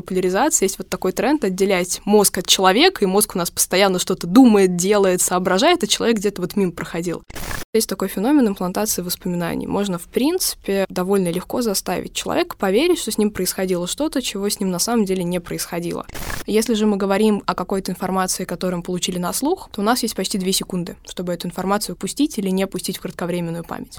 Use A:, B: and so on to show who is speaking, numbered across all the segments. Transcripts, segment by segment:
A: популяризации есть вот такой тренд отделять мозг от человека, и мозг у нас постоянно что-то думает, делает, соображает, а человек где-то вот мимо проходил. Есть такой феномен имплантации воспоминаний. Можно, в принципе, довольно легко заставить человека поверить, что с ним происходило что-то, чего с ним на самом деле не происходило. Если же мы говорим о какой-то информации, которую мы получили на слух, то у нас есть почти две секунды, чтобы эту информацию пустить или не пустить в кратковременную память.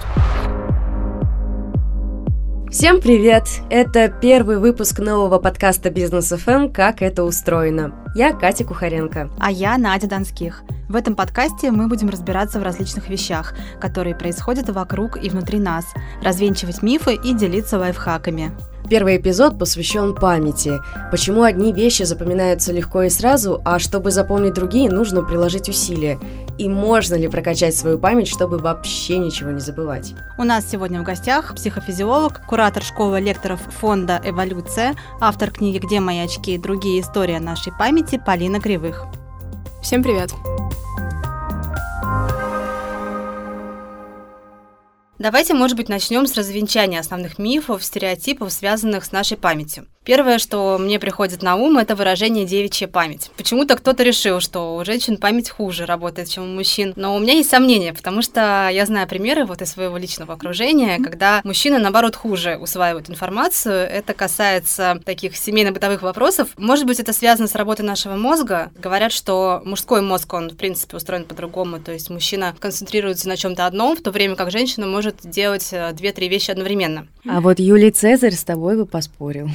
B: Всем привет! Это первый выпуск нового подкаста Бизнес ФМ «Как это устроено». Я Катя Кухаренко.
C: А я Надя Донских. В этом подкасте мы будем разбираться в различных вещах, которые происходят вокруг и внутри нас, развенчивать мифы и делиться лайфхаками.
B: Первый эпизод посвящен памяти. Почему одни вещи запоминаются легко и сразу, а чтобы запомнить другие, нужно приложить усилия. И можно ли прокачать свою память, чтобы вообще ничего не забывать?
C: У нас сегодня в гостях психофизиолог, куратор школы лекторов фонда «Эволюция», автор книги «Где мои очки и другие истории нашей памяти» Полина Кривых.
A: Всем привет!
C: Давайте, может быть, начнем с развенчания основных мифов, стереотипов, связанных с нашей памятью. Первое, что мне приходит на ум, это выражение «девичья память». Почему-то кто-то решил, что у женщин память хуже работает, чем у мужчин. Но у меня есть сомнения, потому что я знаю примеры вот из своего личного окружения, когда мужчины, наоборот, хуже усваивают информацию. Это касается таких семейно-бытовых вопросов. Может быть, это связано с работой нашего мозга. Говорят, что мужской мозг, он, в принципе, устроен по-другому. То есть мужчина концентрируется на чем то одном, в то время как женщина может делать э, две-три вещи одновременно.
B: А вот Юлий Цезарь с тобой бы поспорил.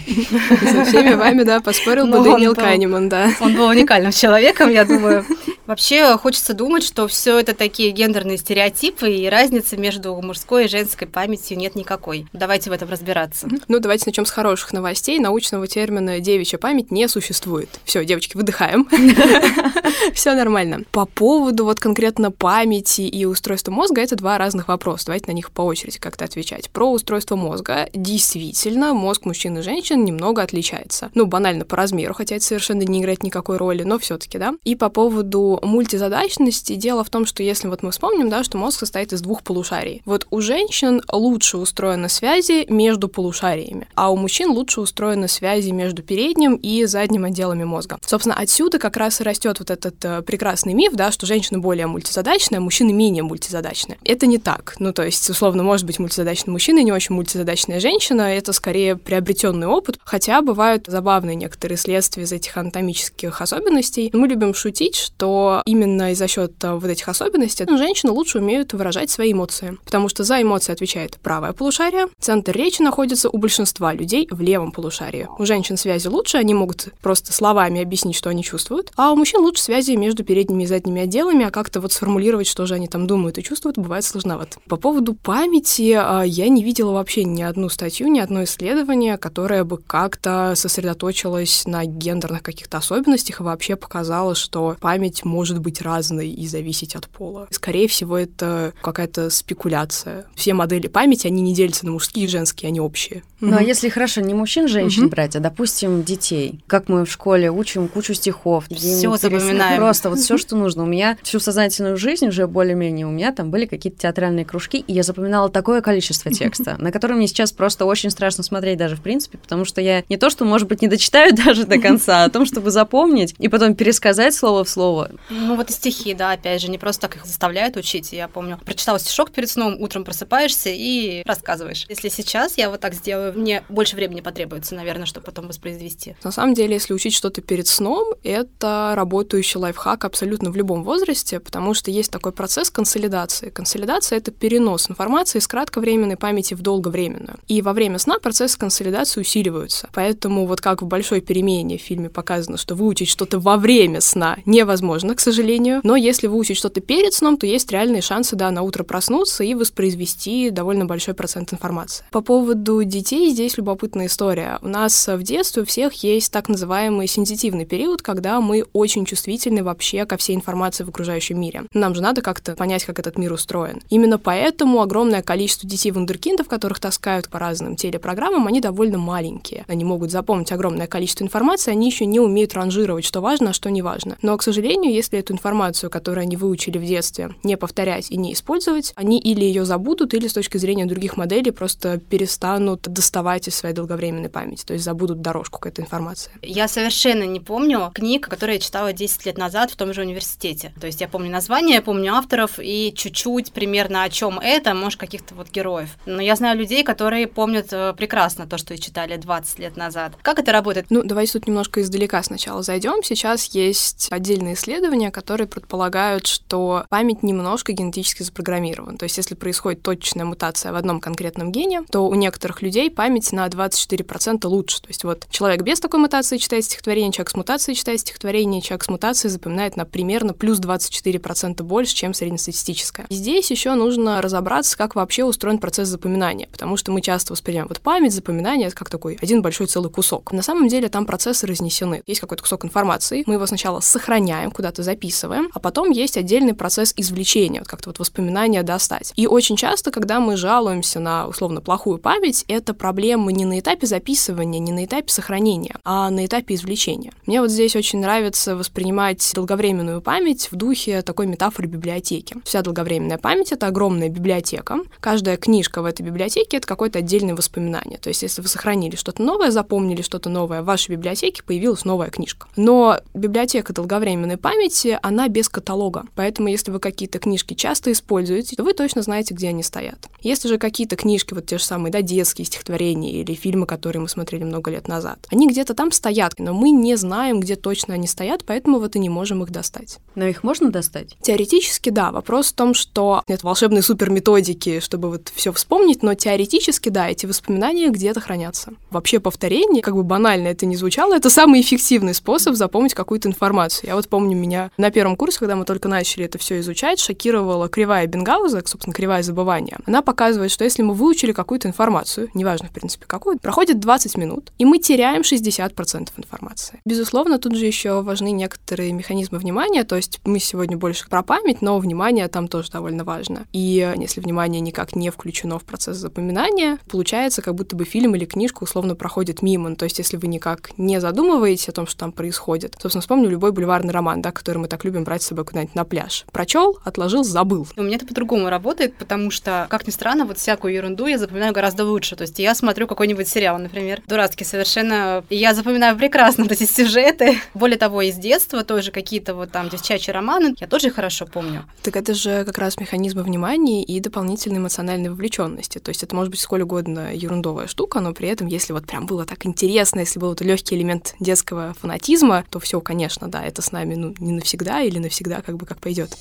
A: Со всеми вами, да, поспорил бы Дэниел Канеман, да.
C: Он был уникальным человеком, я думаю. Вообще хочется думать, что все это такие гендерные стереотипы, и разницы между мужской и женской памятью нет никакой. Давайте в этом разбираться.
A: Ну, давайте начнем с хороших новостей. Научного термина девичья память не существует. Все, девочки, выдыхаем. Все нормально. По поводу вот конкретно памяти и устройства мозга, это два разных вопроса. Давайте на них по очереди как-то отвечать. Про устройство мозга. Действительно, мозг мужчин и женщин немного отличается. Ну, банально по размеру, хотя это совершенно не играет никакой роли, но все-таки, да. И по поводу мультизадачности, дело в том, что если вот мы вспомним, да, что мозг состоит из двух полушарий. Вот у женщин лучше устроены связи между полушариями, а у мужчин лучше устроены связи между передним и задним отделами мозга. Собственно, отсюда как раз и растет вот этот э, прекрасный миф, да, что женщины более мультизадачные, а мужчины менее мультизадачные. Это не так. Ну, то есть, условно, может быть мультизадачный мужчина и не очень мультизадачная женщина, это скорее приобретенный опыт, хотя бывают забавные некоторые следствия из этих анатомических особенностей. Мы любим шутить, что именно из-за счет э, вот этих особенностей женщины лучше умеют выражать свои эмоции, потому что за эмоции отвечает правое полушарие, центр речи находится у большинства людей в левом полушарии. У женщин связи лучше, они могут просто словами объяснить, что они чувствуют, а у мужчин лучше связи между передними и задними отделами, а как-то вот сформулировать, что же они там думают и чувствуют, бывает сложновато. По поводу памяти а, я не видела вообще ни одну статью, ни одно исследование, которое бы как-то сосредоточилось на гендерных каких-то особенностях и вообще показало, что память может быть разной и зависеть от пола. Скорее всего, это какая-то спекуляция. Все модели памяти, они не делятся на мужские и женские, они общие.
B: Ну, а если хорошо, не мужчин, женщин брать, а, допустим, детей. Как мы в школе учим кучу стихов.
C: Все запоминаем.
B: Просто вот все, что нужно. У меня всю сознательную жизнь уже более-менее у меня там были какие-то театральные кружки, и я запоминала такое количество текста, на который мне сейчас просто очень страшно смотреть даже в принципе, потому что я не то, что, может быть, не дочитаю даже до конца, а о том, чтобы запомнить и потом пересказать слово в слово.
C: Ну вот и стихи, да, опять же, не просто так их заставляют учить. Я помню, прочитала стишок перед сном, утром просыпаешься и рассказываешь. Если сейчас я вот так сделаю, мне больше времени потребуется, наверное, чтобы потом воспроизвести.
A: На самом деле, если учить что-то перед сном, это работающий лайфхак абсолютно в любом возрасте, потому что есть такой процесс консолидации. Консолидация — это перенос информации из кратковременной памяти в долговременную. И во время сна процессы консолидации усиливаются. Поэтому вот как в «Большой перемене» в фильме показано, что выучить что-то во время сна невозможно, к сожалению. Но если выучить что-то перед сном, то есть реальные шансы, да, на утро проснуться и воспроизвести довольно большой процент информации. По поводу детей здесь любопытная история. У нас в детстве у всех есть так называемый сенситивный период, когда мы очень чувствительны вообще ко всей информации в окружающем мире. Нам же надо как-то понять, как этот мир устроен. Именно поэтому огромное количество детей вундеркиндов, которых таскают по разным телепрограммам, они довольно маленькие. Они могут запомнить огромное количество информации, они еще не умеют ранжировать, что важно, а что не важно. Но, к сожалению, если если эту информацию, которую они выучили в детстве, не повторять и не использовать, они или ее забудут, или с точки зрения других моделей просто перестанут доставать из своей долговременной памяти, то есть забудут дорожку к этой информации.
C: Я совершенно не помню книг, которые я читала 10 лет назад в том же университете. То есть я помню название, я помню авторов и чуть-чуть примерно о чем это, может, каких-то вот героев. Но я знаю людей, которые помнят э, прекрасно то, что читали 20 лет назад. Как это работает?
A: Ну, давайте тут немножко издалека сначала зайдем. Сейчас есть отдельные исследования, которые предполагают, что память немножко генетически запрограммирована. То есть если происходит точечная мутация в одном конкретном гене, то у некоторых людей память на 24% лучше. То есть вот человек без такой мутации читает стихотворение, человек с мутацией читает стихотворение, человек с мутацией запоминает на примерно плюс 24% больше, чем среднестатистическое. И здесь еще нужно разобраться, как вообще устроен процесс запоминания, потому что мы часто воспринимаем вот память, запоминание как такой один большой целый кусок. На самом деле там процессы разнесены. Есть какой-то кусок информации, мы его сначала сохраняем, куда-то записываем, а потом есть отдельный процесс извлечения, вот как-то вот воспоминания достать. И очень часто, когда мы жалуемся на условно плохую память, это проблема не на этапе записывания, не на этапе сохранения, а на этапе извлечения. Мне вот здесь очень нравится воспринимать долговременную память в духе такой метафоры библиотеки. Вся долговременная память — это огромная библиотека. Каждая книжка в этой библиотеке — это какое-то отдельное воспоминание. То есть если вы сохранили что-то новое, запомнили что-то новое, в вашей библиотеке появилась новая книжка. Но библиотека долговременной памяти, она без каталога. Поэтому если вы какие-то книжки часто используете, то вы точно знаете, где они стоят. Если же какие-то книжки, вот те же самые, да, детские стихотворения или фильмы, которые мы смотрели много лет назад, они где-то там стоят, но мы не знаем, где точно они стоят, поэтому вот и не можем их достать.
B: Но их можно достать?
A: Теоретически, да. Вопрос в том, что нет волшебной супер методики, чтобы вот все вспомнить, но теоретически, да, эти воспоминания где-то хранятся. Вообще повторение, как бы банально это не звучало, это самый эффективный способ запомнить какую-то информацию. Я вот помню меня на первом курсе, когда мы только начали это все изучать, шокировала кривая Бенгауза, собственно, кривая забывания. Она показывает, что если мы выучили какую-то информацию, неважно, в принципе, какую, проходит 20 минут, и мы теряем 60% информации. Безусловно, тут же еще важны некоторые механизмы внимания, то есть мы сегодня больше про память, но внимание там тоже довольно важно. И если внимание никак не включено в процесс запоминания, получается, как будто бы фильм или книжка условно проходит мимо. Ну, то есть если вы никак не задумываетесь о том, что там происходит. Собственно, вспомню любой бульварный роман, да, который мы так любим брать с собой куда-нибудь на пляж. Прочел, отложил, забыл.
C: У меня это по-другому работает, потому что, как ни странно, вот всякую ерунду я запоминаю гораздо лучше. То есть я смотрю какой-нибудь сериал, например, дурацкий совершенно, и я запоминаю прекрасно вот эти сюжеты. Более того, из детства тоже какие-то вот там девчачьи романы, я тоже хорошо помню.
A: Так это же как раз механизмы внимания и дополнительной эмоциональной вовлеченности. То есть это может быть сколь угодно ерундовая штука, но при этом, если вот прям было так интересно, если был вот легкий элемент детского фанатизма, то все, конечно, да, это с нами ну, не навсегда или навсегда, как бы как пойдет.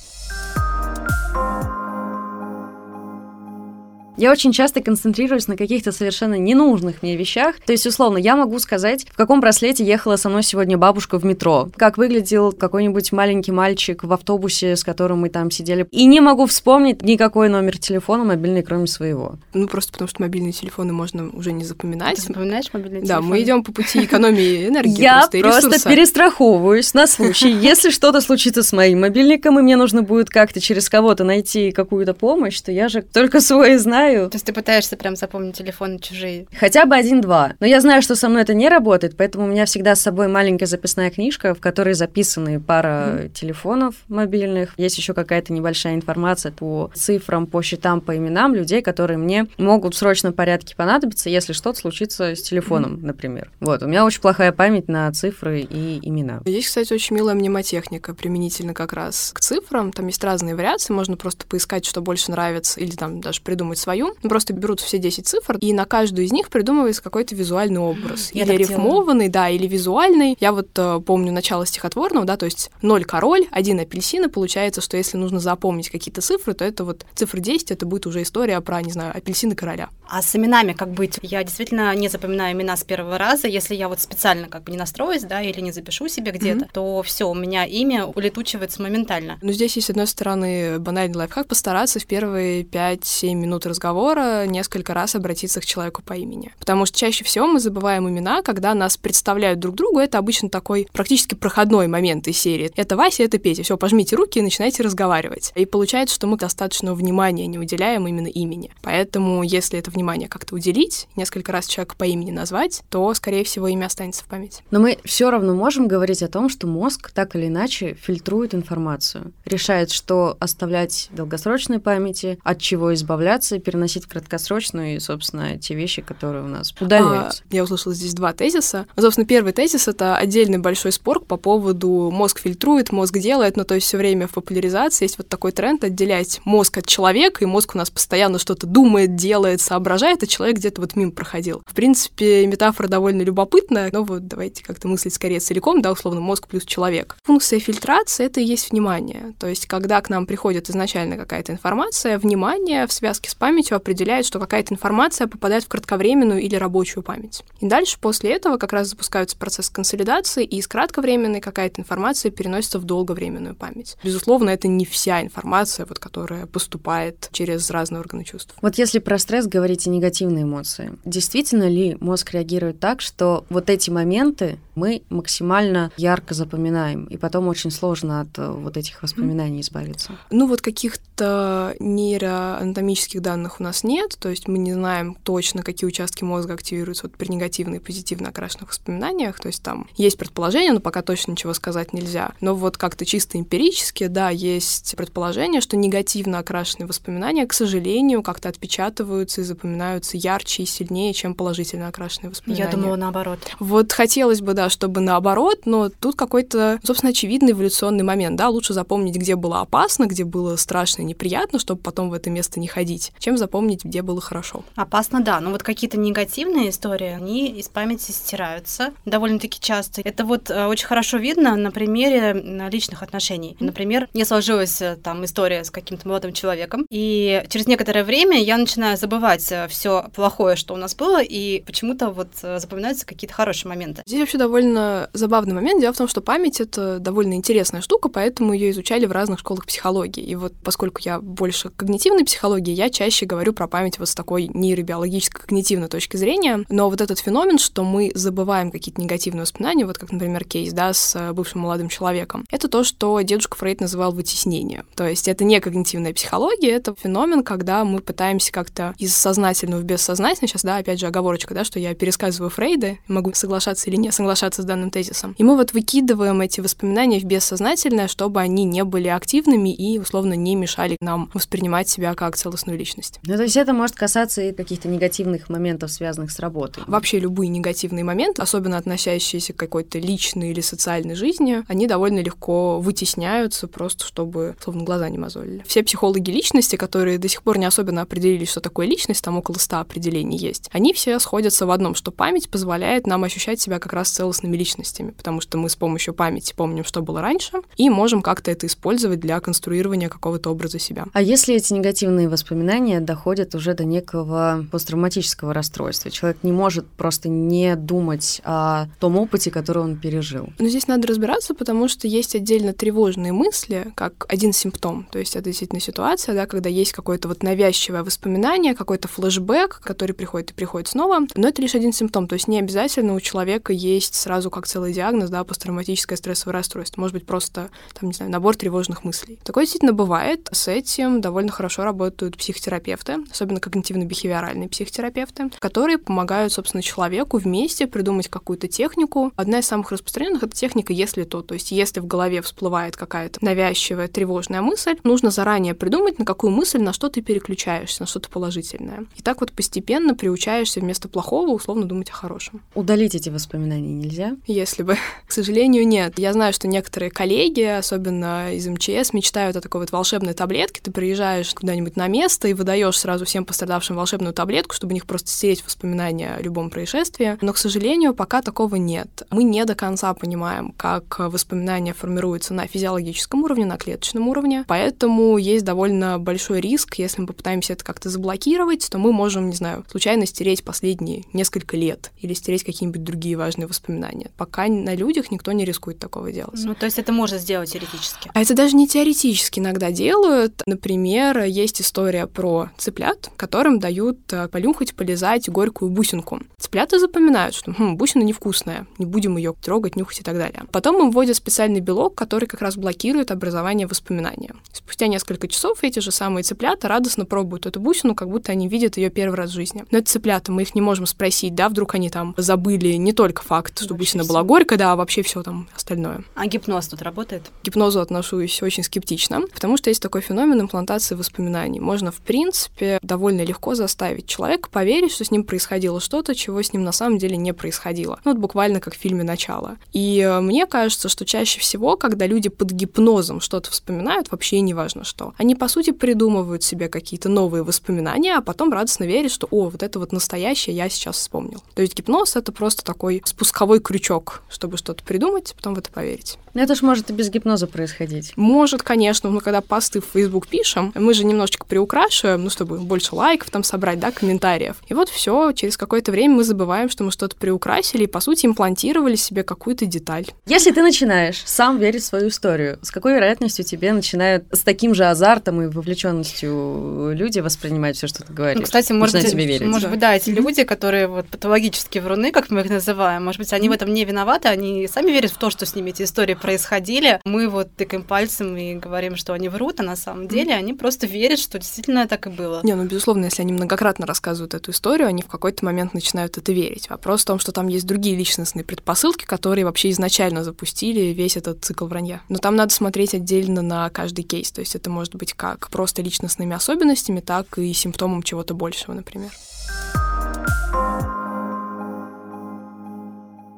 B: Я очень часто концентрируюсь на каких-то совершенно ненужных мне вещах. То есть, условно, я могу сказать, в каком браслете ехала со мной сегодня бабушка в метро, как выглядел какой-нибудь маленький мальчик в автобусе, с которым мы там сидели. И не могу вспомнить никакой номер телефона мобильный, кроме своего.
A: Ну, просто потому что мобильные телефоны можно уже не запоминать.
C: Ты запоминаешь мобильный
A: Да,
C: телефон?
A: мы идем по пути экономии энергии
B: Я
A: просто
B: перестраховываюсь на случай, если что-то случится с моим мобильником, и мне нужно будет как-то через кого-то найти какую-то помощь, то я же только свой знаю.
C: То есть ты пытаешься прям запомнить телефоны чужие.
B: Хотя бы один-два. Но я знаю, что со мной это не работает, поэтому у меня всегда с собой маленькая записная книжка, в которой записаны пара телефонов мобильных. Есть еще какая-то небольшая информация по цифрам, по счетам, по именам людей, которые мне могут в срочном порядке понадобиться, если что-то случится с телефоном, например. Вот, у меня очень плохая память на цифры и имена.
A: Есть, кстати, очень милая мнемотехника, применительно как раз к цифрам. Там есть разные вариации, можно просто поискать, что больше нравится, или там даже придумать свою. Ну, Просто берутся все 10 цифр, и на каждую из них придумывается какой-то визуальный образ.
C: Я
A: или рифмованный, да, или визуальный. Я вот э, помню начало стихотворного, да, то есть 0 король, 1 апельсин, и получается, что если нужно запомнить какие-то цифры, то это вот цифра 10, это будет уже история про, не знаю, апельсины короля.
C: А с именами как быть? Я действительно не запоминаю имена с первого раза. Если я вот специально как бы не настроюсь, да, или не запишу себе где-то, то все, у меня имя улетучивается моментально.
A: Но здесь есть, с одной стороны, банальный лайфхак постараться в первые 5-7 минут разговора разговора несколько раз обратиться к человеку по имени. Потому что чаще всего мы забываем имена, когда нас представляют друг другу. Это обычно такой практически проходной момент из серии. Это Вася, это Петя. Все, пожмите руки и начинайте разговаривать. И получается, что мы достаточно внимания не уделяем именно имени. Поэтому, если это внимание как-то уделить, несколько раз человека по имени назвать, то, скорее всего, имя останется в памяти.
B: Но мы все равно можем говорить о том, что мозг так или иначе фильтрует информацию, решает, что оставлять в долгосрочной памяти, от чего избавляться переносить в краткосрочную, и, собственно, те вещи, которые у нас удаляются.
A: А, я услышала здесь два тезиса. Собственно, первый тезис — это отдельный большой спор по поводу мозг фильтрует, мозг делает, но то есть все время в популяризации есть вот такой тренд отделять мозг от человека, и мозг у нас постоянно что-то думает, делает, соображает, а человек где-то вот мимо проходил. В принципе, метафора довольно любопытная, но вот давайте как-то мыслить скорее целиком, да, условно, мозг плюс человек. Функция фильтрации — это и есть внимание. То есть, когда к нам приходит изначально какая-то информация, внимание в связке с памятью определяет, что какая-то информация попадает в кратковременную или рабочую память. И дальше после этого как раз запускается процесс консолидации, и из кратковременной какая-то информация переносится в долговременную память. Безусловно, это не вся информация, вот, которая поступает через разные органы чувств.
B: Вот если про стресс говорить и негативные эмоции, действительно ли мозг реагирует так, что вот эти моменты мы максимально ярко запоминаем, и потом очень сложно от э, вот этих воспоминаний избавиться?
A: Ну вот каких-то нейроанатомических данных у нас нет, то есть мы не знаем точно, какие участки мозга активируются вот при негативно и позитивно окрашенных воспоминаниях, то есть там есть предположение, но пока точно ничего сказать нельзя. Но вот как-то чисто эмпирически, да, есть предположение, что негативно окрашенные воспоминания, к сожалению, как-то отпечатываются и запоминаются ярче и сильнее, чем положительно окрашенные воспоминания.
C: Я думала наоборот.
A: Вот хотелось бы, да, чтобы наоборот, но тут какой-то, собственно, очевидный эволюционный момент, да, лучше запомнить, где было опасно, где было страшно и неприятно, чтобы потом в это место не ходить, чем запомнить, где было хорошо.
C: Опасно, да, но вот какие-то негативные истории, они из памяти стираются довольно-таки часто. Это вот э, очень хорошо видно на примере личных отношений. Например, не сложилась э, там история с каким-то молодым человеком, и через некоторое время я начинаю забывать э, все плохое, что у нас было, и почему-то вот запоминаются какие-то хорошие моменты.
A: Здесь вообще довольно забавный момент. Дело в том, что память — это довольно интересная штука, поэтому ее изучали в разных школах психологии. И вот поскольку я больше когнитивной психологии, я чаще говорю про память вот с такой нейробиологической когнитивной точки зрения. Но вот этот феномен, что мы забываем какие-то негативные воспоминания, вот как, например, кейс, да, с э, бывшим молодым человеком, это то, что дедушка Фрейд называл вытеснение. То есть это не когнитивная психология, это феномен, когда мы пытаемся как-то из сознательного в бессознательное, сейчас, да, опять же, оговорочка, да, что я пересказываю Фрейда, могу соглашаться или не соглашаться с данным тезисом. И мы вот выкидываем эти воспоминания в бессознательное, чтобы они не были активными и, условно, не мешали нам воспринимать себя как целостную личность.
B: Ну, то есть это может касаться и каких-то негативных моментов, связанных с работой.
A: Вообще любые негативные моменты, особенно относящиеся к какой-то личной или социальной жизни, они довольно легко вытесняются просто, чтобы, словно, глаза не мозолили. Все психологи личности, которые до сих пор не особенно определили, что такое личность, там около ста определений есть, они все сходятся в одном, что память позволяет нам ощущать себя как раз целостными личностями, потому что мы с помощью памяти помним, что было раньше, и можем как-то это использовать для конструирования какого-то образа себя.
B: А если эти негативные воспоминания доходят уже до некого посттравматического расстройства, человек не может просто не думать о том опыте, который он пережил?
A: Но здесь надо разбираться, потому что есть отдельно тревожные мысли, как один симптом. То есть это действительно ситуация, да, когда есть какое-то вот навязчивое воспоминание, какой-то флешбэк, который приходит и приходит снова, но это лишь один симптом. То есть не обязательно у человека есть сразу как целый диагноз, да, посттравматическое стрессовое расстройство. Может быть, просто, там, не знаю, набор тревожных мыслей. Такое действительно бывает. С этим довольно хорошо работают психотерапевты, особенно когнитивно-бихевиоральные психотерапевты, которые помогают, собственно, человеку вместе придумать какую-то технику. Одна из самых распространенных — это техника «если то». То есть если в голове всплывает какая-то навязчивая, тревожная мысль, нужно заранее придумать, на какую мысль, на что ты переключаешься, на что-то положительное. И так вот постепенно приучаешься вместо плохого условно думать о хорошем.
B: Удалить эти воспоминания нельзя?
A: Если бы. К сожалению, нет. Я знаю, что некоторые коллеги, особенно из МЧС, мечтают о такой вот волшебной таблетке. Ты приезжаешь куда-нибудь на место и выдаешь сразу всем пострадавшим волшебную таблетку, чтобы у них просто стереть воспоминания о любом происшествии. Но, к сожалению, пока такого нет. Мы не до конца понимаем, как воспоминания формируются на физиологическом уровне, на клеточном уровне. Поэтому есть довольно большой риск, если мы попытаемся это как-то заблокировать, то мы можем, не знаю, случайно стереть последние несколько лет или стереть какие-нибудь другие важные воспоминания. Пока на людях никто не рискует такого делать.
C: Ну, то есть это можно сделать теоретически?
A: А это даже не теоретически иногда делают. Например, есть история про цыплят, которым дают э, полюхать, полезать горькую бусинку. Цыплята запоминают, что хм, бусина невкусная, не будем ее трогать, нюхать и так далее. Потом им вводят специальный белок, который как раз блокирует образование воспоминания. Спустя несколько часов эти же самые цыплята радостно пробуют эту бусину, как будто они видят ее первый раз в жизни. Но это цыплята, мы их не можем спросить, да, вдруг они там забыли не только факт, что вообще бусина все. была горькая, да, а вообще все там остальное.
C: А гипноз тут работает?
A: К гипнозу отношусь очень скептично, потому что есть такой феномен имплантации воспоминаний. Можно, в принципе, довольно легко заставить человека поверить, что с ним происходило что-то, чего с ним на самом деле не происходило. Ну, вот буквально как в фильме «Начало». И э, мне кажется, что чаще всего, когда люди под гипнозом что-то вспоминают, вообще не важно что, они, по сути, придумывают себе какие-то новые воспоминания, а потом радостно верят, что, о, вот это вот настоящее я сейчас вспомнил. То есть гипноз — это просто такой спусковой крючок, чтобы что-то придумать, потом в это поверить.
B: Ну, это ж может и без гипноза происходить.
A: Может, конечно. Мы когда посты в Facebook пишем, мы же немножечко приукрашиваем, ну, чтобы больше лайков там собрать, да, комментариев. И вот все, через какое-то время мы забываем, что мы что-то приукрасили и, по сути, имплантировали себе какую-то деталь.
B: Если ты начинаешь сам верить в свою историю, с какой вероятностью тебе начинают с таким же азартом и вовлеченностью люди воспринимать все, что ты говоришь? Ну,
C: кстати, может быть, тебе верить. может быть, да, эти люди, которые вот патологически вруны, как мы их называем, может быть, они в этом не виноваты, они сами верят в то, что с ними эти истории происходили. Мы вот тыкаем пальцем и говорим, что они врут, а на самом деле они просто верят, что действительно так и было.
A: Не, ну, безусловно, если они многократно рассказывают эту историю, они в какой-то момент начинают это верить. Вопрос в том, что там есть другие личностные предпосылки, которые вообще изначально запустили весь этот цикл вранья. Но там надо смотреть отдельно на каждый кейс. То есть это может быть как просто личностными особенностями, так и симптомом чего-то большего, например.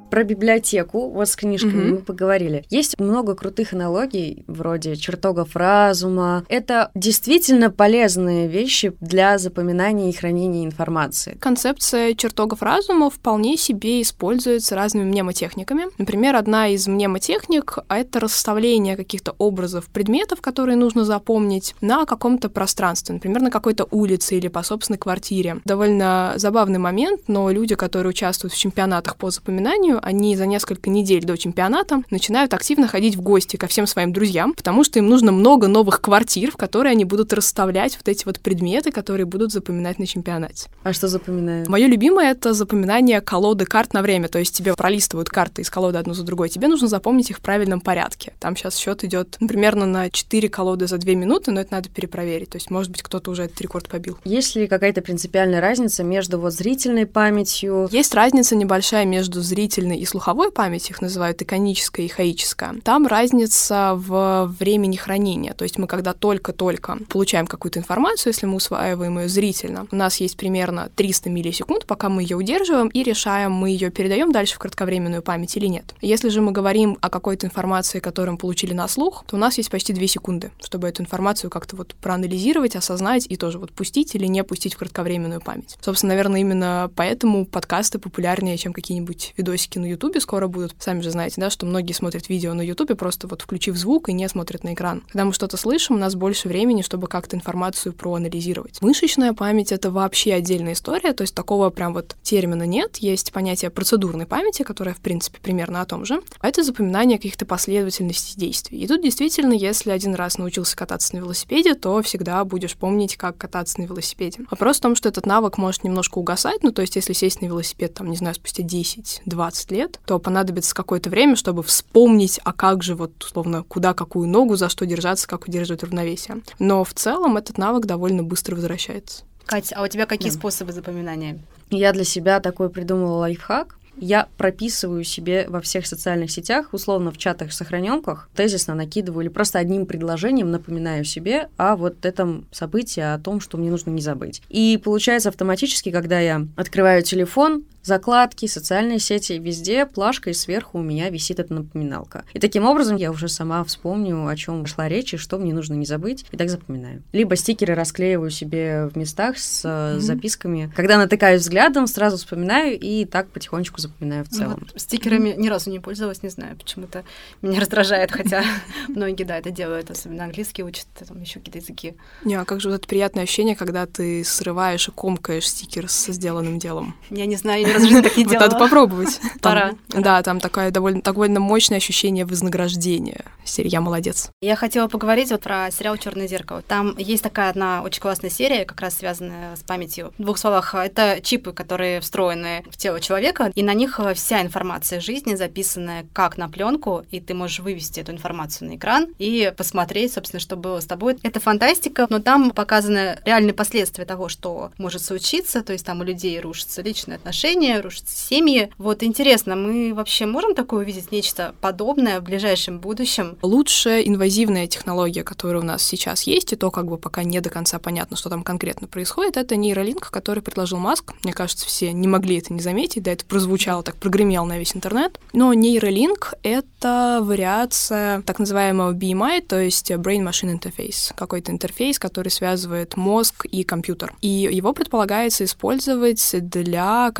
B: Про библиотеку, вот с книжками mm-hmm. мы поговорили. Есть много крутых аналогий, вроде чертогов разума. Это действительно полезные вещи для запоминания и хранения информации.
A: Концепция чертогов разума вполне себе используется разными мнемотехниками. Например, одна из мнемотехник — это расставление каких-то образов предметов, которые нужно запомнить на каком-то пространстве, например, на какой-то улице или по собственной квартире. Довольно забавный момент, но люди, которые участвуют в чемпионатах по запоминанию, они за несколько недель до чемпионата начинают активно ходить в гости ко всем своим друзьям, потому что им нужно много новых квартир, в которые они будут расставлять вот эти вот предметы, которые будут запоминать на чемпионате.
B: А что запоминают?
A: Мое любимое — это запоминание колоды карт на время, то есть тебе пролистывают карты из колоды одну за другой, тебе нужно запомнить их в правильном порядке. Там сейчас счет идет ну, примерно на 4 колоды за 2 минуты, но это надо перепроверить, то есть, может быть, кто-то уже этот рекорд побил.
B: Есть ли какая-то принципиальная разница между вот зрительной памятью?
A: Есть разница небольшая между зрительной зрительной и слуховой памяти, их называют иконическая и хаическая, там разница в времени хранения. То есть мы когда только-только получаем какую-то информацию, если мы усваиваем ее зрительно, у нас есть примерно 300 миллисекунд, пока мы ее удерживаем и решаем, мы ее передаем дальше в кратковременную память или нет. Если же мы говорим о какой-то информации, которую мы получили на слух, то у нас есть почти 2 секунды, чтобы эту информацию как-то вот проанализировать, осознать и тоже вот пустить или не пустить в кратковременную память. Собственно, наверное, именно поэтому подкасты популярнее, чем какие-нибудь видосики на Ютубе скоро будут. Сами же знаете, да, что многие смотрят видео на Ютубе, просто вот включив звук и не смотрят на экран. Когда мы что-то слышим, у нас больше времени, чтобы как-то информацию проанализировать. Мышечная память — это вообще отдельная история, то есть такого прям вот термина нет. Есть понятие процедурной памяти, которая, в принципе, примерно о том же. Это запоминание каких-то последовательностей действий. И тут действительно, если один раз научился кататься на велосипеде, то всегда будешь помнить, как кататься на велосипеде. Вопрос в том, что этот навык может немножко угасать, ну, то есть если сесть на велосипед, там, не знаю, спустя 10-20 15 лет, то понадобится какое-то время, чтобы вспомнить, а как же вот, условно, куда какую ногу, за что держаться, как удерживать равновесие. Но в целом этот навык довольно быстро возвращается.
C: Катя, а у тебя какие да. способы запоминания?
B: Я для себя такой придумала лайфхак я прописываю себе во всех социальных сетях, условно в чатах сохраненках, тезисно накидываю или просто одним предложением напоминаю себе о вот этом событии, о том, что мне нужно не забыть. И получается автоматически, когда я открываю телефон, закладки, социальные сети, везде плашка, и сверху у меня висит эта напоминалка. И таким образом я уже сама вспомню, о чем шла речь, и что мне нужно не забыть, и так запоминаю. Либо стикеры расклеиваю себе в местах с mm-hmm. записками. Когда натыкаюсь взглядом, сразу вспоминаю, и так потихонечку запоминаю в целом.
C: Вот, стикерами ни разу не пользовалась, не знаю, почему-то меня раздражает, хотя многие, да, это делают, особенно английский учат, там еще какие-то языки.
A: Не, а как же вот это приятное ощущение, когда ты срываешь и комкаешь стикер со сделанным делом?
C: Я не знаю, ни раз в жизни так не
A: Вот
C: делала.
A: надо попробовать.
C: Пора.
A: Там, да, там такое довольно, довольно мощное ощущение вознаграждения. Серия «Я молодец».
C: Я хотела поговорить вот про сериал Черное зеркало. Там есть такая одна очень классная серия, как раз связанная с памятью. В двух словах, это чипы, которые встроены в тело человека, и на них э, вся информация жизни записанная как на пленку, и ты можешь вывести эту информацию на экран и посмотреть, собственно, что было с тобой. Это фантастика, но там показаны реальные последствия того, что может случиться, то есть там у людей рушатся личные отношения, рушатся семьи. Вот интересно, мы вообще можем такое увидеть нечто подобное в ближайшем будущем?
A: Лучшая инвазивная технология, которая у нас сейчас есть, и то как бы пока не до конца понятно, что там конкретно происходит, это нейролинк, который предложил Маск. Мне кажется, все не могли это не заметить, да, это прозвучало, так прогремело на весь интернет. Но нейролинк — это вариация так называемого BMI, то есть Brain Machine Interface, какой-то интерфейс, который связывает мозг и компьютер. И его предполагается использовать для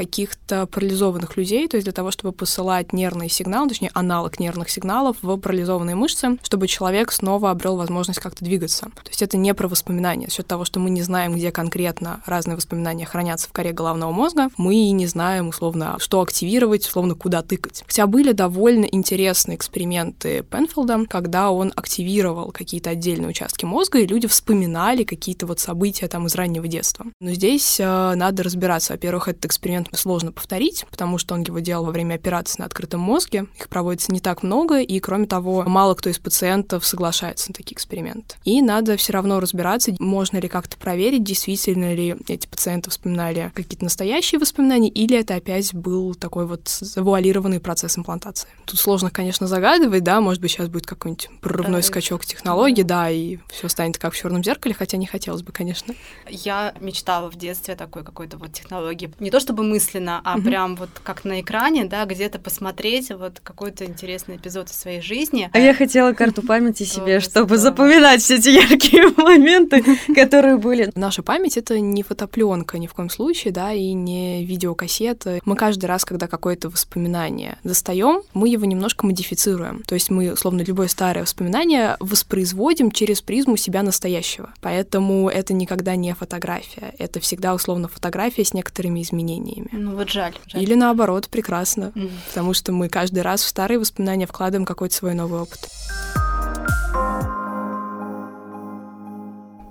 A: каких-то парализованных людей, то есть для того, чтобы посылать нервные сигналы, точнее, аналог нервных сигналов в парализованные мышцы, чтобы человек снова обрел возможность как-то двигаться. То есть это не про воспоминания. За счет того, что мы не знаем, где конкретно разные воспоминания хранятся в коре головного мозга, мы и не знаем, условно, что активировать, условно, куда тыкать. Хотя были довольно интересные эксперименты Пенфилда, когда он активировал какие-то отдельные участки мозга, и люди вспоминали какие-то вот события там из раннего детства. Но здесь э, надо разбираться. Во-первых, этот эксперимент сложно повторить, потому что он его делал во время операции на открытом мозге. Их проводится не так много, и, кроме того, мало кто из пациентов соглашается на такие эксперименты. И надо все равно разбираться, можно ли как-то проверить, действительно ли эти пациенты вспоминали какие-то настоящие воспоминания, или это опять был такой вот завуалированный процесс имплантации. Тут сложно, конечно, загадывать, да, может быть, сейчас будет какой-нибудь прорывной
C: Да,
A: скачок технологий, да, и все станет как в черном зеркале, хотя не хотелось бы, конечно.
C: Я мечтала в детстве такой какой-то вот технологии. Не то чтобы мысленно, а
A: Мгм.
C: прям вот как на экране, да, где-то посмотреть вот какой-то интересный эпизод из своей жизни.
B: А я хотела карту памяти себе, чтобы запоминать все эти яркие моменты, которые были.
A: Наша память — это не фотопленка ни в коем случае, да, и не видеокассета. Мы каждый раз, когда какое-то воспоминание достаем, мы его немножко модифицируем. То есть мы, условно, любое старое воспоминание воспроизводим через призму себя настоящего. Поэтому это никогда не фотография. Это всегда, условно, фотография с некоторыми изменениями.
C: Ну вот жаль. жаль.
A: Или наоборот, прекрасно.
C: Мгм.
A: Потому что мы каждый раз в старые воспоминания вкладываем какой-то свой новый опыт.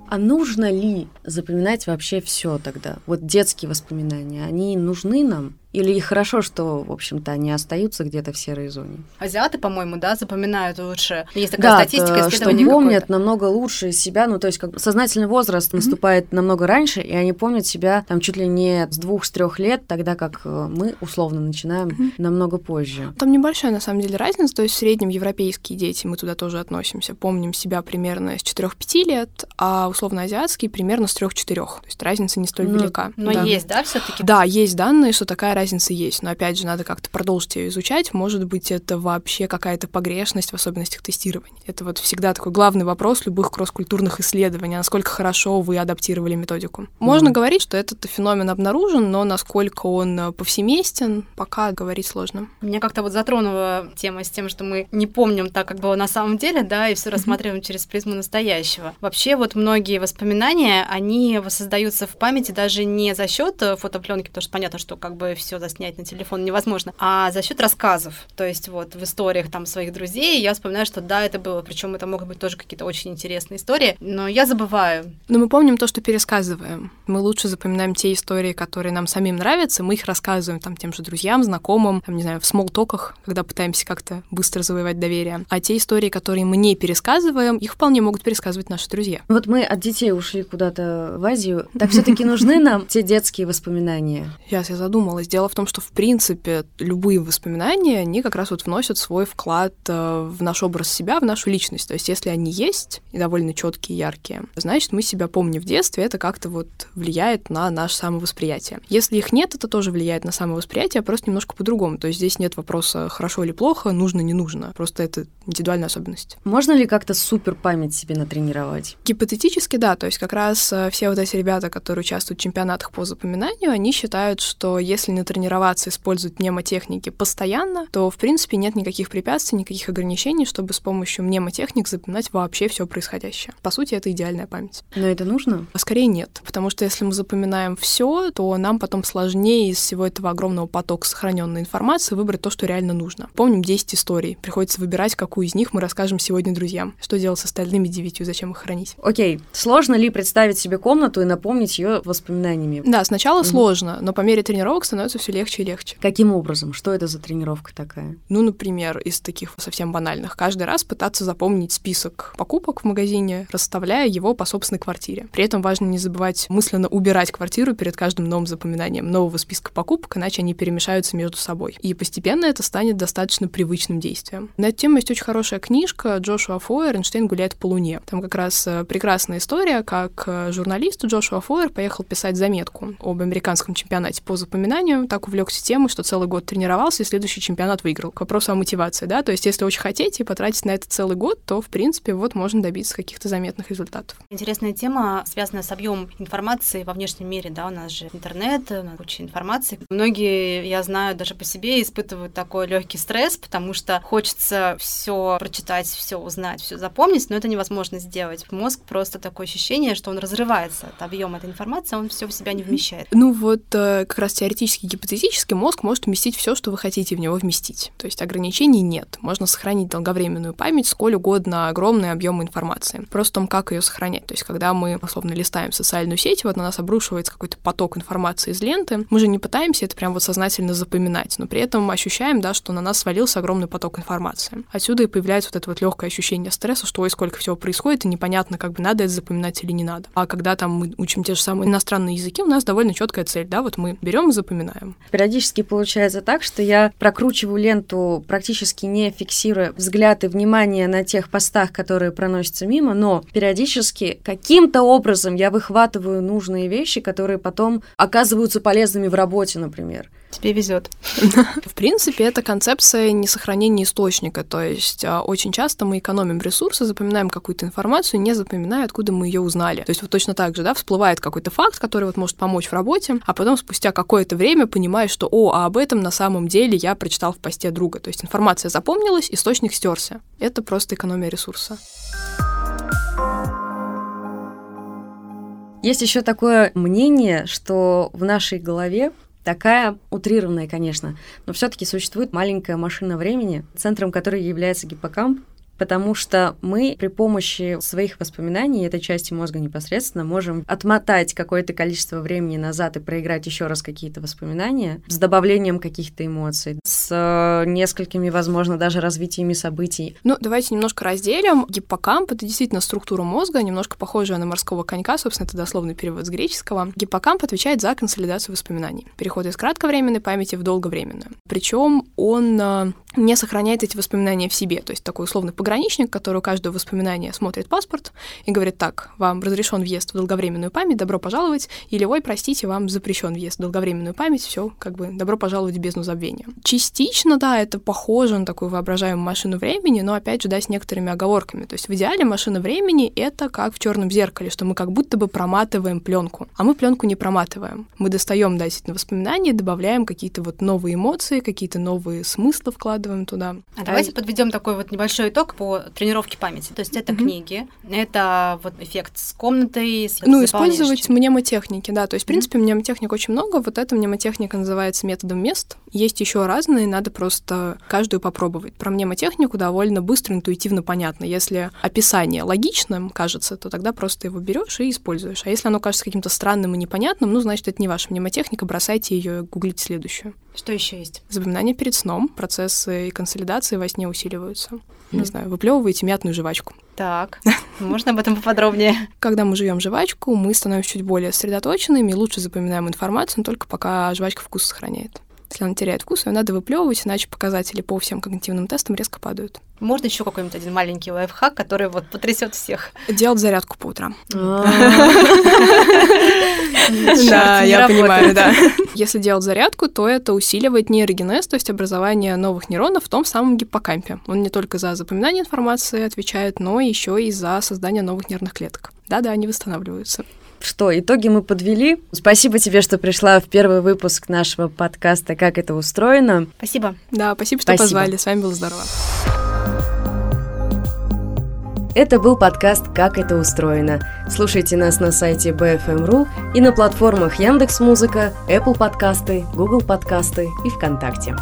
B: А нужно ли запоминать вообще все тогда? Вот детские воспоминания, они нужны нам? Или и хорошо, что, в общем-то, они остаются где-то в серой зоне?
C: Азиаты, по-моему, да, запоминают лучше. Есть такая
B: Да,
C: статистика,
B: то, что
C: исследование
B: помнят намного лучше себя, ну то есть как сознательный возраст наступает намного раньше, и они помнят себя там чуть ли не с двух, с трех лет, тогда как э, мы условно начинаем намного позже.
A: Там небольшая, на самом деле, разница. То есть в среднем европейские дети, мы туда тоже относимся, помним себя примерно с 4-5 лет, а условно-азиатские примерно с 3-4. То есть разница не столь
B: Ну,
A: велика.
C: Но
A: Да.
C: есть, да, все-таки?
A: Да, есть данные, что такая разница есть, но опять же надо как-то продолжить ее изучать. Может быть, это вообще какая-то погрешность в особенностях тестирования. Это вот всегда такой главный вопрос любых кросс-культурных исследований, насколько хорошо вы адаптировали методику. Можно
B: Мгм.
A: говорить, что этот феномен обнаружен, но насколько он э, повсеместен, пока говорить сложно.
C: Меня как-то вот затронула тема с тем, что мы не помним так, как было на самом деле, да, и все рассматриваем через призму настоящего. Вообще вот многие воспоминания, они воссоздаются в памяти даже не за счет фотопленки, потому что понятно, что как бы все заснять на телефон невозможно, а за счет рассказов. То есть вот в историях там своих друзей я вспоминаю, что да, это было, причем это могут быть тоже какие-то очень интересные истории, но я забываю.
A: Но мы помним то, что пересказываем. Мы лучше запоминаем те истории, которые нам самим нравятся, мы их рассказываем там тем же друзьям, знакомым, там, не знаю, в смолтоках, когда пытаемся как-то быстро завоевать доверие. А те истории, которые мы не пересказываем, их вполне могут пересказывать наши друзья.
B: Вот мы от детей ушли куда-то в Азию. Так все-таки нужны нам те детские воспоминания?
A: Сейчас я задумалась. Дело в том, что, в принципе, любые воспоминания, они как раз вот вносят свой вклад э, в наш образ себя, в нашу личность. То есть, если они есть, и довольно четкие, яркие, значит, мы себя помним в детстве, это как-то вот влияет на наше самовосприятие. Если их нет, это тоже влияет на самовосприятие, просто немножко по-другому. То есть, здесь нет вопроса хорошо или плохо, нужно, не нужно. Просто это индивидуальная особенность.
B: Можно ли как-то супер память себе натренировать?
A: Гипотетически, да. То есть как раз э, все вот эти ребята, которые участвуют в чемпионатах по запоминанию, они считают, что если тренироваться, использовать мнемотехники постоянно, то, в принципе, нет никаких препятствий, никаких ограничений, чтобы с помощью мнемотехник запоминать вообще все происходящее. По сути, это идеальная память.
B: Но это нужно?
A: А скорее нет, потому что если мы запоминаем все, то нам потом сложнее из всего этого огромного потока сохраненной информации выбрать то, что реально нужно. Помним 10 историй. Приходится выбирать, какую из них мы расскажем сегодня друзьям. Что делать с остальными девятью, зачем их хранить?
B: Окей. Сложно ли представить себе комнату и напомнить ее воспоминаниями?
A: Да, сначала угу. сложно, но по мере тренировок становится все легче и легче.
B: Каким образом? Что это за тренировка такая?
A: Ну, например, из таких совсем банальных. Каждый раз пытаться запомнить список покупок в магазине, расставляя его по собственной квартире. При этом важно не забывать мысленно убирать квартиру перед каждым новым запоминанием нового списка покупок, иначе они перемешаются между собой. И постепенно это станет достаточно привычным действием. На эту тему есть очень хорошая книжка Джошуа Фойер «Эйнштейн гуляет по Луне». Там как раз э, прекрасная история, как э, журналист Джошуа Фойер поехал писать заметку об американском чемпионате по запоминанию, так увлекся темой, что целый год тренировался и следующий чемпионат выиграл. К вопросу о мотивации, да, то есть если очень хотите потратить на это целый год, то, в принципе, вот можно добиться каких-то заметных результатов.
C: Интересная тема, связанная с объемом информации во внешнем мире, да, у нас же интернет, куча информации. Многие, я знаю, даже по себе испытывают такой легкий стресс, потому что хочется все прочитать, все узнать, все запомнить, но это невозможно сделать. Мозг просто такое ощущение, что он разрывается от объема этой информации, он все в себя не вмещает.
A: Ну вот э, как раз теоретически, гипотетически мозг может вместить все, что вы хотите в него вместить. То есть ограничений нет. Можно сохранить долговременную память сколь угодно огромный объем информации. Просто том, как ее сохранять. То есть когда мы, условно, листаем социальную сеть, вот на нас обрушивается какой-то поток информации из ленты, мы же не пытаемся это прям вот сознательно запоминать, но при этом ощущаем, да, что на нас свалился огромный поток информации. Отсюда и появляется вот это вот легкое ощущение стресса, что ой, сколько всего происходит, и непонятно, как бы надо это запоминать или не надо. А когда там мы учим те же самые иностранные языки, у нас довольно четкая цель, да, вот мы берем и запоминаем.
B: Периодически получается так, что я прокручиваю ленту, практически не фиксируя взгляд и внимание на тех постах, которые проносятся мимо, но периодически каким-то образом я выхватываю нужные вещи, которые потом оказываются полезными в работе, например.
C: Тебе везет.
A: В принципе, это концепция несохранения источника. То есть а, очень часто мы экономим ресурсы, запоминаем какую-то информацию, не запоминая, откуда мы ее узнали. То есть вот точно так же, да, всплывает какой-то факт, который вот может помочь в работе, а потом спустя какое-то время понимаешь, что, о, а об этом на самом деле я прочитал в посте друга. То есть информация запомнилась, источник стерся. Это просто экономия ресурса.
B: Есть еще такое мнение, что в нашей голове такая утрированная, конечно, но все-таки существует маленькая машина времени, центром которой является гиппокамп, потому что мы при помощи своих воспоминаний, этой части мозга непосредственно, можем отмотать какое-то количество времени назад и проиграть еще раз какие-то воспоминания с добавлением каких-то эмоций, с э, несколькими, возможно, даже развитиями событий.
A: Ну, давайте немножко разделим. Гиппокамп — это действительно структура мозга, немножко похожая на морского конька, собственно, это дословный перевод с греческого. Гиппокамп отвечает за консолидацию воспоминаний, переход из кратковременной памяти в долговременную. Причем он э, не сохраняет эти воспоминания в себе, то есть такой условный пограничник, который у каждого воспоминания смотрит паспорт и говорит так, вам разрешен въезд в долговременную память, добро пожаловать, или ой, простите, вам запрещен въезд в долговременную память, все, как бы добро пожаловать в бездну забвения. Частично, да, это похоже на такую воображаемую машину времени, но опять же, да, с некоторыми оговорками. То есть в идеале машина времени это как в черном зеркале, что мы как будто бы проматываем пленку, а мы пленку не проматываем. Мы достаем, да, действительно, воспоминания, добавляем какие-то вот новые эмоции, какие-то новые смыслы вкладываем туда.
C: А давайте подведем такой вот небольшой итог по тренировке памяти. То есть это mm-hmm. книги, это вот эффект с комнатой, с
A: Ну, использовать мнемотехники, да. То есть, в принципе, mm-hmm. мнемотехник очень много. Вот эта мнемотехника называется методом мест. Есть еще разные, надо просто каждую попробовать. Про мнемотехнику довольно быстро, интуитивно понятно. Если описание логичным кажется, то тогда просто его берешь и используешь. А если оно кажется каким-то странным и непонятным, ну, значит, это не ваша мнемотехника, бросайте ее, гуглите следующую.
C: Что еще есть?
A: Запоминание перед сном, процессы консолидации во сне усиливаются. Mm. Не знаю, выплевываете мятную жвачку.
C: Так, можно об этом поподробнее?
A: Когда мы жуем жвачку, мы становимся чуть более сосредоточенными, лучше запоминаем информацию, но только пока жвачка вкус сохраняет. Если она теряет вкус, ее надо выплевывать, иначе показатели по всем когнитивным тестам резко падают.
C: Можно еще какой-нибудь один маленький лайфхак, который вот потрясет всех?
A: Делать зарядку по утрам. Да, я понимаю, да. Если делать зарядку, то это усиливает нейрогенез, то есть образование новых нейронов в том самом гиппокампе. Он не только за запоминание информации отвечает, но еще и за создание новых нервных клеток. Да-да, они восстанавливаются.
D: Что, итоги мы подвели. Спасибо тебе, что пришла в первый выпуск нашего подкаста «Как это устроено».
C: Спасибо.
A: Да, спасибо, что
D: Спасибо.
A: позвали. С вами было здорово.
D: Это был подкаст «Как это устроено». Слушайте нас на сайте BFM.ru и на платформах Яндекс.Музыка, Apple подкасты, Google подкасты и ВКонтакте.